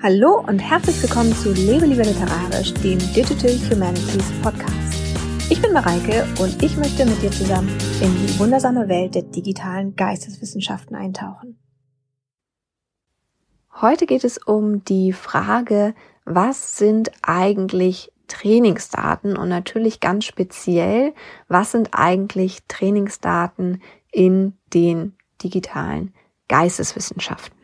Hallo und herzlich willkommen zu Lebe lieber literarisch, dem Digital Humanities Podcast. Ich bin Mareike und ich möchte mit dir zusammen in die wundersame Welt der digitalen Geisteswissenschaften eintauchen. Heute geht es um die Frage, was sind eigentlich Trainingsdaten und natürlich ganz speziell, was sind eigentlich Trainingsdaten in den digitalen Geisteswissenschaften.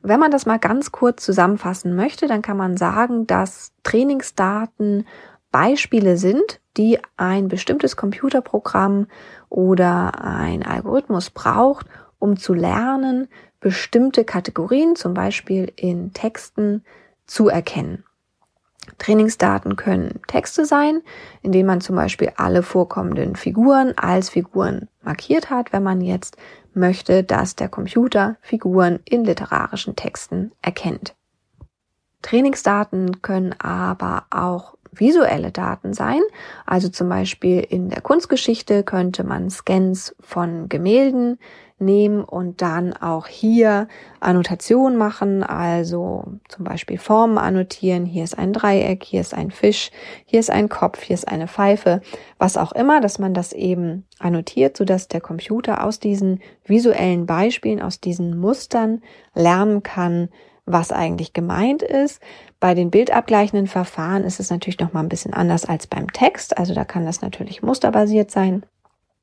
Wenn man das mal ganz kurz zusammenfassen möchte, dann kann man sagen, dass Trainingsdaten Beispiele sind, die ein bestimmtes Computerprogramm oder ein Algorithmus braucht, um zu lernen, bestimmte Kategorien, zum Beispiel in Texten, zu erkennen. Trainingsdaten können Texte sein, in denen man zum Beispiel alle vorkommenden Figuren als Figuren markiert hat, wenn man jetzt möchte, dass der Computer Figuren in literarischen Texten erkennt. Trainingsdaten können aber auch visuelle Daten sein. Also zum Beispiel in der Kunstgeschichte könnte man Scans von Gemälden nehmen und dann auch hier Annotation machen, also zum Beispiel Formen annotieren. Hier ist ein Dreieck, hier ist ein Fisch, hier ist ein Kopf, hier ist eine Pfeife, was auch immer, dass man das eben annotiert, so dass der Computer aus diesen visuellen Beispielen, aus diesen Mustern lernen kann, was eigentlich gemeint ist. Bei den bildabgleichenden Verfahren ist es natürlich noch mal ein bisschen anders als beim Text. Also da kann das natürlich musterbasiert sein,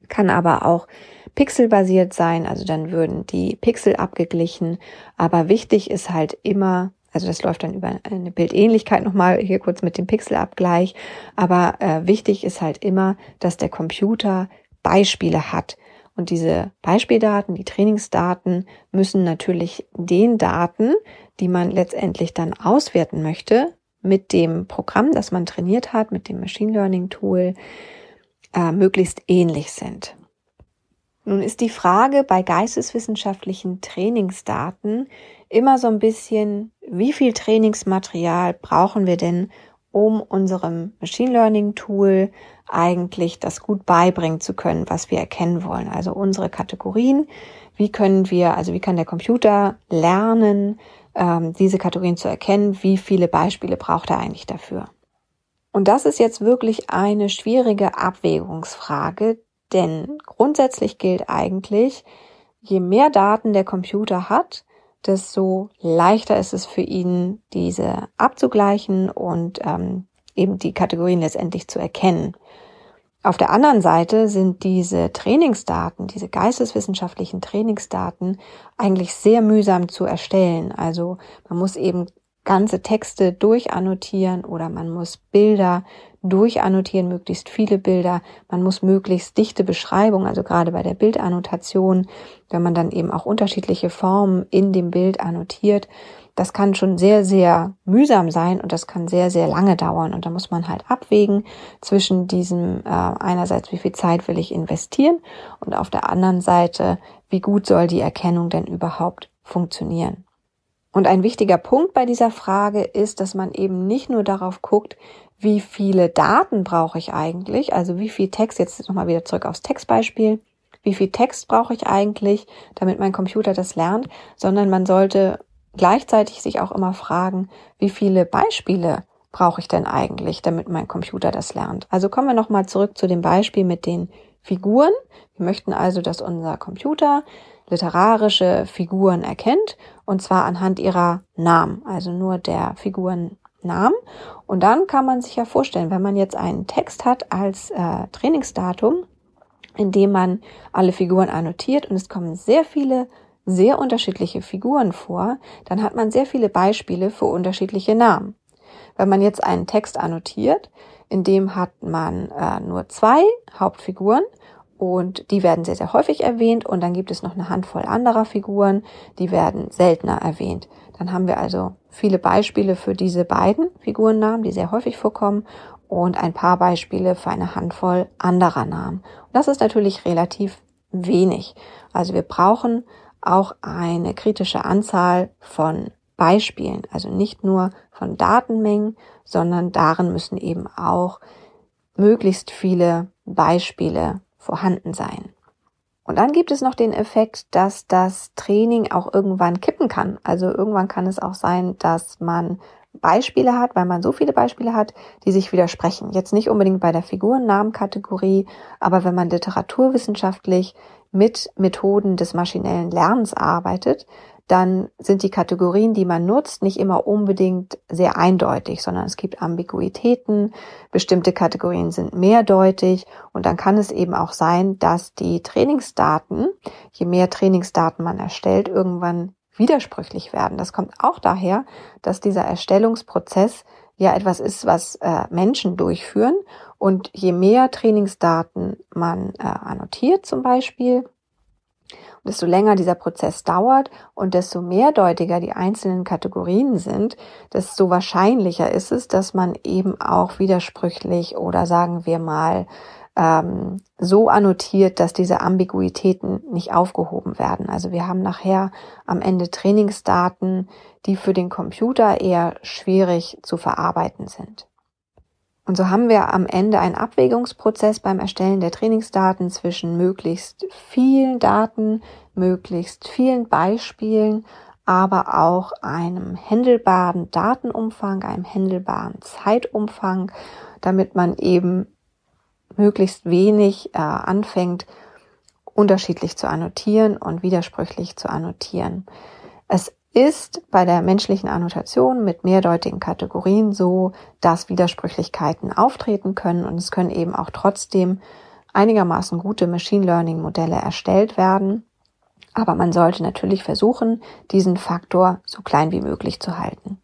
kann aber auch pixelbasiert sein, also dann würden die Pixel abgeglichen, aber wichtig ist halt immer, also das läuft dann über eine Bildähnlichkeit nochmal hier kurz mit dem Pixelabgleich, aber äh, wichtig ist halt immer, dass der Computer Beispiele hat. Und diese Beispieldaten, die Trainingsdaten müssen natürlich den Daten, die man letztendlich dann auswerten möchte, mit dem Programm, das man trainiert hat, mit dem Machine Learning Tool, äh, möglichst ähnlich sind. Nun ist die Frage bei geisteswissenschaftlichen Trainingsdaten immer so ein bisschen, wie viel Trainingsmaterial brauchen wir denn, um unserem Machine Learning Tool eigentlich das gut beibringen zu können, was wir erkennen wollen. Also unsere Kategorien, wie können wir, also wie kann der Computer lernen, ähm, diese Kategorien zu erkennen, wie viele Beispiele braucht er eigentlich dafür. Und das ist jetzt wirklich eine schwierige Abwägungsfrage, denn grundsätzlich gilt eigentlich, je mehr Daten der Computer hat, desto leichter ist es für ihn, diese abzugleichen und ähm, eben die Kategorien letztendlich zu erkennen. Auf der anderen Seite sind diese Trainingsdaten, diese geisteswissenschaftlichen Trainingsdaten eigentlich sehr mühsam zu erstellen. Also man muss eben ganze Texte durchannotieren oder man muss Bilder durchannotieren, möglichst viele Bilder. Man muss möglichst dichte Beschreibungen, also gerade bei der Bildannotation, wenn man dann eben auch unterschiedliche Formen in dem Bild annotiert. Das kann schon sehr, sehr mühsam sein und das kann sehr, sehr lange dauern. Und da muss man halt abwägen zwischen diesem äh, einerseits, wie viel Zeit will ich investieren und auf der anderen Seite, wie gut soll die Erkennung denn überhaupt funktionieren. Und ein wichtiger Punkt bei dieser Frage ist, dass man eben nicht nur darauf guckt, wie viele Daten brauche ich eigentlich, also wie viel Text, jetzt nochmal wieder zurück aufs Textbeispiel, wie viel Text brauche ich eigentlich, damit mein Computer das lernt, sondern man sollte gleichzeitig sich auch immer fragen, wie viele Beispiele brauche ich denn eigentlich, damit mein Computer das lernt. Also kommen wir nochmal zurück zu dem Beispiel mit den Figuren. Wir möchten also, dass unser Computer literarische Figuren erkennt, und zwar anhand ihrer Namen, also nur der Figuren Namen. Und dann kann man sich ja vorstellen, wenn man jetzt einen Text hat als äh, Trainingsdatum, in dem man alle Figuren annotiert und es kommen sehr viele sehr unterschiedliche Figuren vor, dann hat man sehr viele Beispiele für unterschiedliche Namen. Wenn man jetzt einen Text annotiert, in dem hat man äh, nur zwei Hauptfiguren und die werden sehr, sehr häufig erwähnt und dann gibt es noch eine Handvoll anderer Figuren, die werden seltener erwähnt. Dann haben wir also viele Beispiele für diese beiden Figurennamen, die sehr häufig vorkommen und ein paar Beispiele für eine Handvoll anderer Namen. Und das ist natürlich relativ wenig. Also wir brauchen auch eine kritische Anzahl von Beispielen, also nicht nur von Datenmengen, sondern darin müssen eben auch möglichst viele Beispiele vorhanden sein. Und dann gibt es noch den Effekt, dass das Training auch irgendwann kippen kann. Also irgendwann kann es auch sein, dass man Beispiele hat, weil man so viele Beispiele hat, die sich widersprechen. Jetzt nicht unbedingt bei der Figurennamenkategorie, aber wenn man literaturwissenschaftlich mit Methoden des maschinellen Lernens arbeitet, dann sind die Kategorien, die man nutzt, nicht immer unbedingt sehr eindeutig, sondern es gibt Ambiguitäten, bestimmte Kategorien sind mehrdeutig und dann kann es eben auch sein, dass die Trainingsdaten, je mehr Trainingsdaten man erstellt, irgendwann widersprüchlich werden. Das kommt auch daher, dass dieser Erstellungsprozess ja etwas ist, was äh, Menschen durchführen und je mehr Trainingsdaten man äh, annotiert zum Beispiel, desto länger dieser Prozess dauert und desto mehrdeutiger die einzelnen Kategorien sind, desto wahrscheinlicher ist es, dass man eben auch widersprüchlich oder sagen wir mal ähm, so annotiert, dass diese Ambiguitäten nicht aufgehoben werden. Also wir haben nachher am Ende Trainingsdaten, die für den Computer eher schwierig zu verarbeiten sind. Und so haben wir am Ende einen Abwägungsprozess beim Erstellen der Trainingsdaten zwischen möglichst vielen Daten, möglichst vielen Beispielen, aber auch einem händelbaren Datenumfang, einem händelbaren Zeitumfang, damit man eben möglichst wenig äh, anfängt, unterschiedlich zu annotieren und widersprüchlich zu annotieren. Es ist bei der menschlichen Annotation mit mehrdeutigen Kategorien so, dass Widersprüchlichkeiten auftreten können und es können eben auch trotzdem einigermaßen gute Machine Learning Modelle erstellt werden. Aber man sollte natürlich versuchen, diesen Faktor so klein wie möglich zu halten.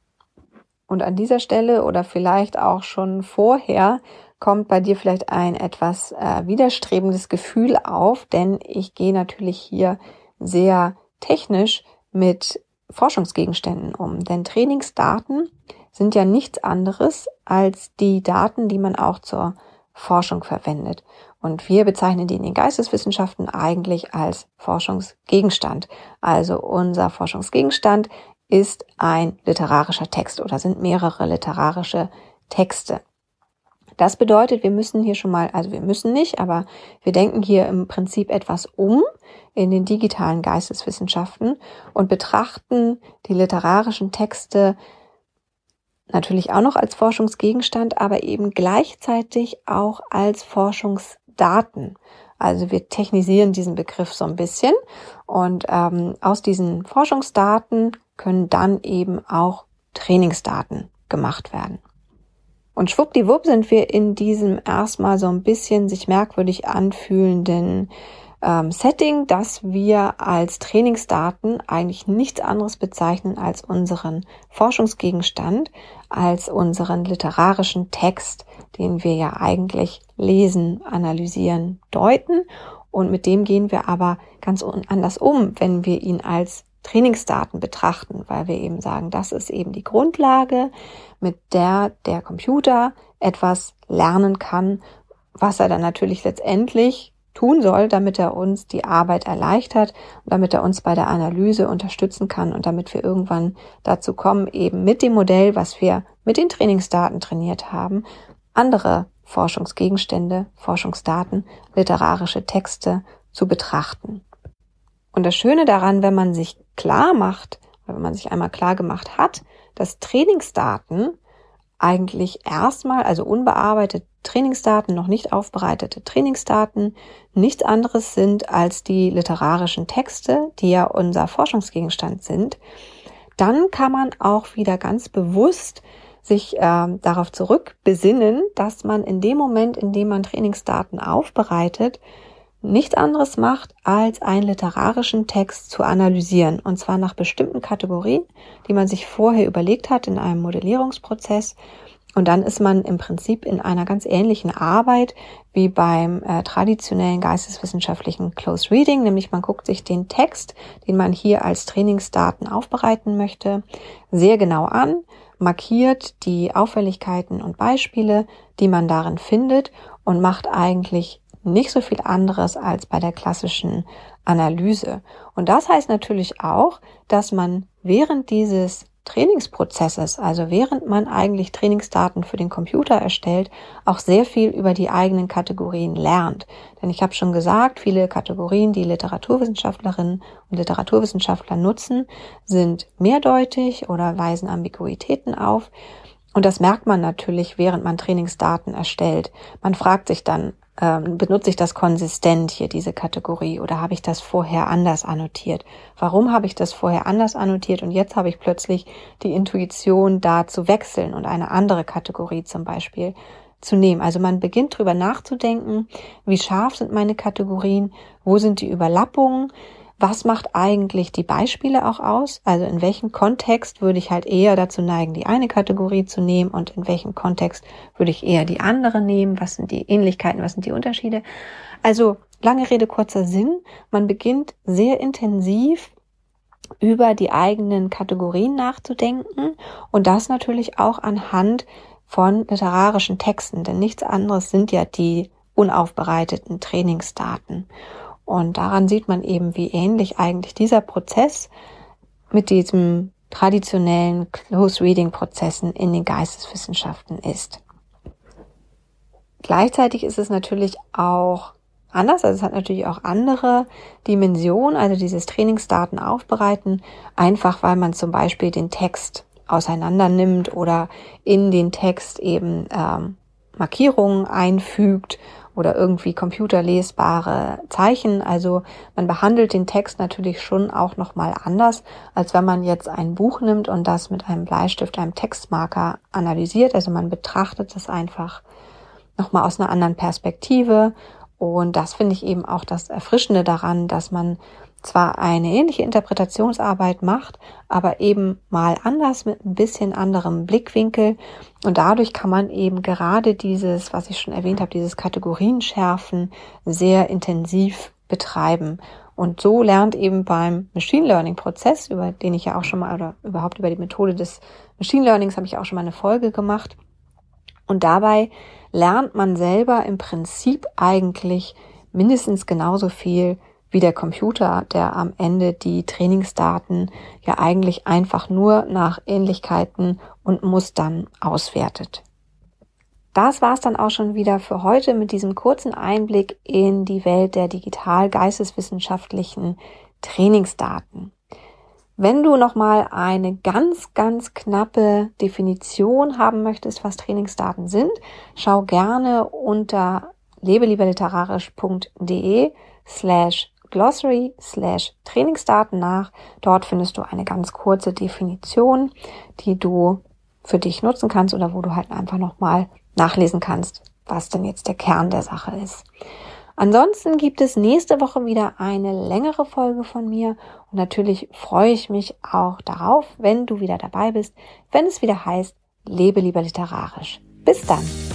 Und an dieser Stelle oder vielleicht auch schon vorher kommt bei dir vielleicht ein etwas äh, widerstrebendes Gefühl auf, denn ich gehe natürlich hier sehr technisch mit Forschungsgegenständen um. Denn Trainingsdaten sind ja nichts anderes als die Daten, die man auch zur Forschung verwendet. Und wir bezeichnen die in den Geisteswissenschaften eigentlich als Forschungsgegenstand. Also unser Forschungsgegenstand ist ein literarischer Text oder sind mehrere literarische Texte. Das bedeutet, wir müssen hier schon mal, also wir müssen nicht, aber wir denken hier im Prinzip etwas um in den digitalen Geisteswissenschaften und betrachten die literarischen Texte natürlich auch noch als Forschungsgegenstand, aber eben gleichzeitig auch als Forschungsdaten. Also wir technisieren diesen Begriff so ein bisschen und ähm, aus diesen Forschungsdaten können dann eben auch Trainingsdaten gemacht werden. Und schwuppdiwupp sind wir in diesem erstmal so ein bisschen sich merkwürdig anfühlenden ähm, Setting, dass wir als Trainingsdaten eigentlich nichts anderes bezeichnen als unseren Forschungsgegenstand, als unseren literarischen Text, den wir ja eigentlich lesen, analysieren, deuten. Und mit dem gehen wir aber ganz anders um, wenn wir ihn als Trainingsdaten betrachten, weil wir eben sagen, das ist eben die Grundlage, mit der der Computer etwas lernen kann, was er dann natürlich letztendlich tun soll, damit er uns die Arbeit erleichtert und damit er uns bei der Analyse unterstützen kann und damit wir irgendwann dazu kommen, eben mit dem Modell, was wir mit den Trainingsdaten trainiert haben, andere Forschungsgegenstände, Forschungsdaten, literarische Texte zu betrachten. Und das Schöne daran, wenn man sich klar macht, wenn man sich einmal klar gemacht hat, dass Trainingsdaten eigentlich erstmal, also unbearbeitete Trainingsdaten, noch nicht aufbereitete Trainingsdaten, nichts anderes sind als die literarischen Texte, die ja unser Forschungsgegenstand sind, dann kann man auch wieder ganz bewusst sich äh, darauf zurückbesinnen, dass man in dem Moment, in dem man Trainingsdaten aufbereitet, nichts anderes macht, als einen literarischen Text zu analysieren. Und zwar nach bestimmten Kategorien, die man sich vorher überlegt hat in einem Modellierungsprozess. Und dann ist man im Prinzip in einer ganz ähnlichen Arbeit wie beim äh, traditionellen geisteswissenschaftlichen Close Reading, nämlich man guckt sich den Text, den man hier als Trainingsdaten aufbereiten möchte, sehr genau an, markiert die Auffälligkeiten und Beispiele, die man darin findet und macht eigentlich nicht so viel anderes als bei der klassischen Analyse. Und das heißt natürlich auch, dass man während dieses Trainingsprozesses, also während man eigentlich Trainingsdaten für den Computer erstellt, auch sehr viel über die eigenen Kategorien lernt. Denn ich habe schon gesagt, viele Kategorien, die Literaturwissenschaftlerinnen und Literaturwissenschaftler nutzen, sind mehrdeutig oder weisen Ambiguitäten auf. Und das merkt man natürlich, während man Trainingsdaten erstellt. Man fragt sich dann, ähm, benutze ich das konsistent hier, diese Kategorie, oder habe ich das vorher anders annotiert? Warum habe ich das vorher anders annotiert und jetzt habe ich plötzlich die Intuition, da zu wechseln und eine andere Kategorie zum Beispiel zu nehmen. Also man beginnt drüber nachzudenken, wie scharf sind meine Kategorien, wo sind die Überlappungen, was macht eigentlich die Beispiele auch aus? Also in welchem Kontext würde ich halt eher dazu neigen, die eine Kategorie zu nehmen und in welchem Kontext würde ich eher die andere nehmen? Was sind die Ähnlichkeiten? Was sind die Unterschiede? Also lange Rede, kurzer Sinn. Man beginnt sehr intensiv über die eigenen Kategorien nachzudenken und das natürlich auch anhand von literarischen Texten, denn nichts anderes sind ja die unaufbereiteten Trainingsdaten. Und daran sieht man eben, wie ähnlich eigentlich dieser Prozess mit diesem traditionellen Close Reading Prozessen in den Geisteswissenschaften ist. Gleichzeitig ist es natürlich auch anders, also es hat natürlich auch andere Dimensionen, also dieses Trainingsdaten aufbereiten, einfach weil man zum Beispiel den Text auseinander nimmt oder in den Text eben ähm, Markierungen einfügt oder irgendwie computerlesbare Zeichen. Also man behandelt den Text natürlich schon auch nochmal anders, als wenn man jetzt ein Buch nimmt und das mit einem Bleistift, einem Textmarker analysiert. Also man betrachtet es einfach nochmal aus einer anderen Perspektive. Und das finde ich eben auch das Erfrischende daran, dass man zwar eine ähnliche Interpretationsarbeit macht, aber eben mal anders mit ein bisschen anderem Blickwinkel. Und dadurch kann man eben gerade dieses, was ich schon erwähnt habe, dieses Kategorienschärfen sehr intensiv betreiben. Und so lernt eben beim Machine Learning Prozess, über den ich ja auch schon mal, oder überhaupt über die Methode des Machine Learnings habe ich auch schon mal eine Folge gemacht. Und dabei lernt man selber im Prinzip eigentlich mindestens genauso viel wie der Computer, der am Ende die Trainingsdaten ja eigentlich einfach nur nach Ähnlichkeiten und Mustern auswertet. Das war's dann auch schon wieder für heute mit diesem kurzen Einblick in die Welt der digital-geisteswissenschaftlichen Trainingsdaten. Wenn du nochmal eine ganz, ganz knappe Definition haben möchtest, was Trainingsdaten sind, schau gerne unter lebelieberliterarisch.de slash Glossary slash Trainingsdaten nach. Dort findest du eine ganz kurze Definition, die du für dich nutzen kannst oder wo du halt einfach nochmal nachlesen kannst, was denn jetzt der Kern der Sache ist. Ansonsten gibt es nächste Woche wieder eine längere Folge von mir und natürlich freue ich mich auch darauf, wenn du wieder dabei bist, wenn es wieder heißt, lebe lieber literarisch. Bis dann!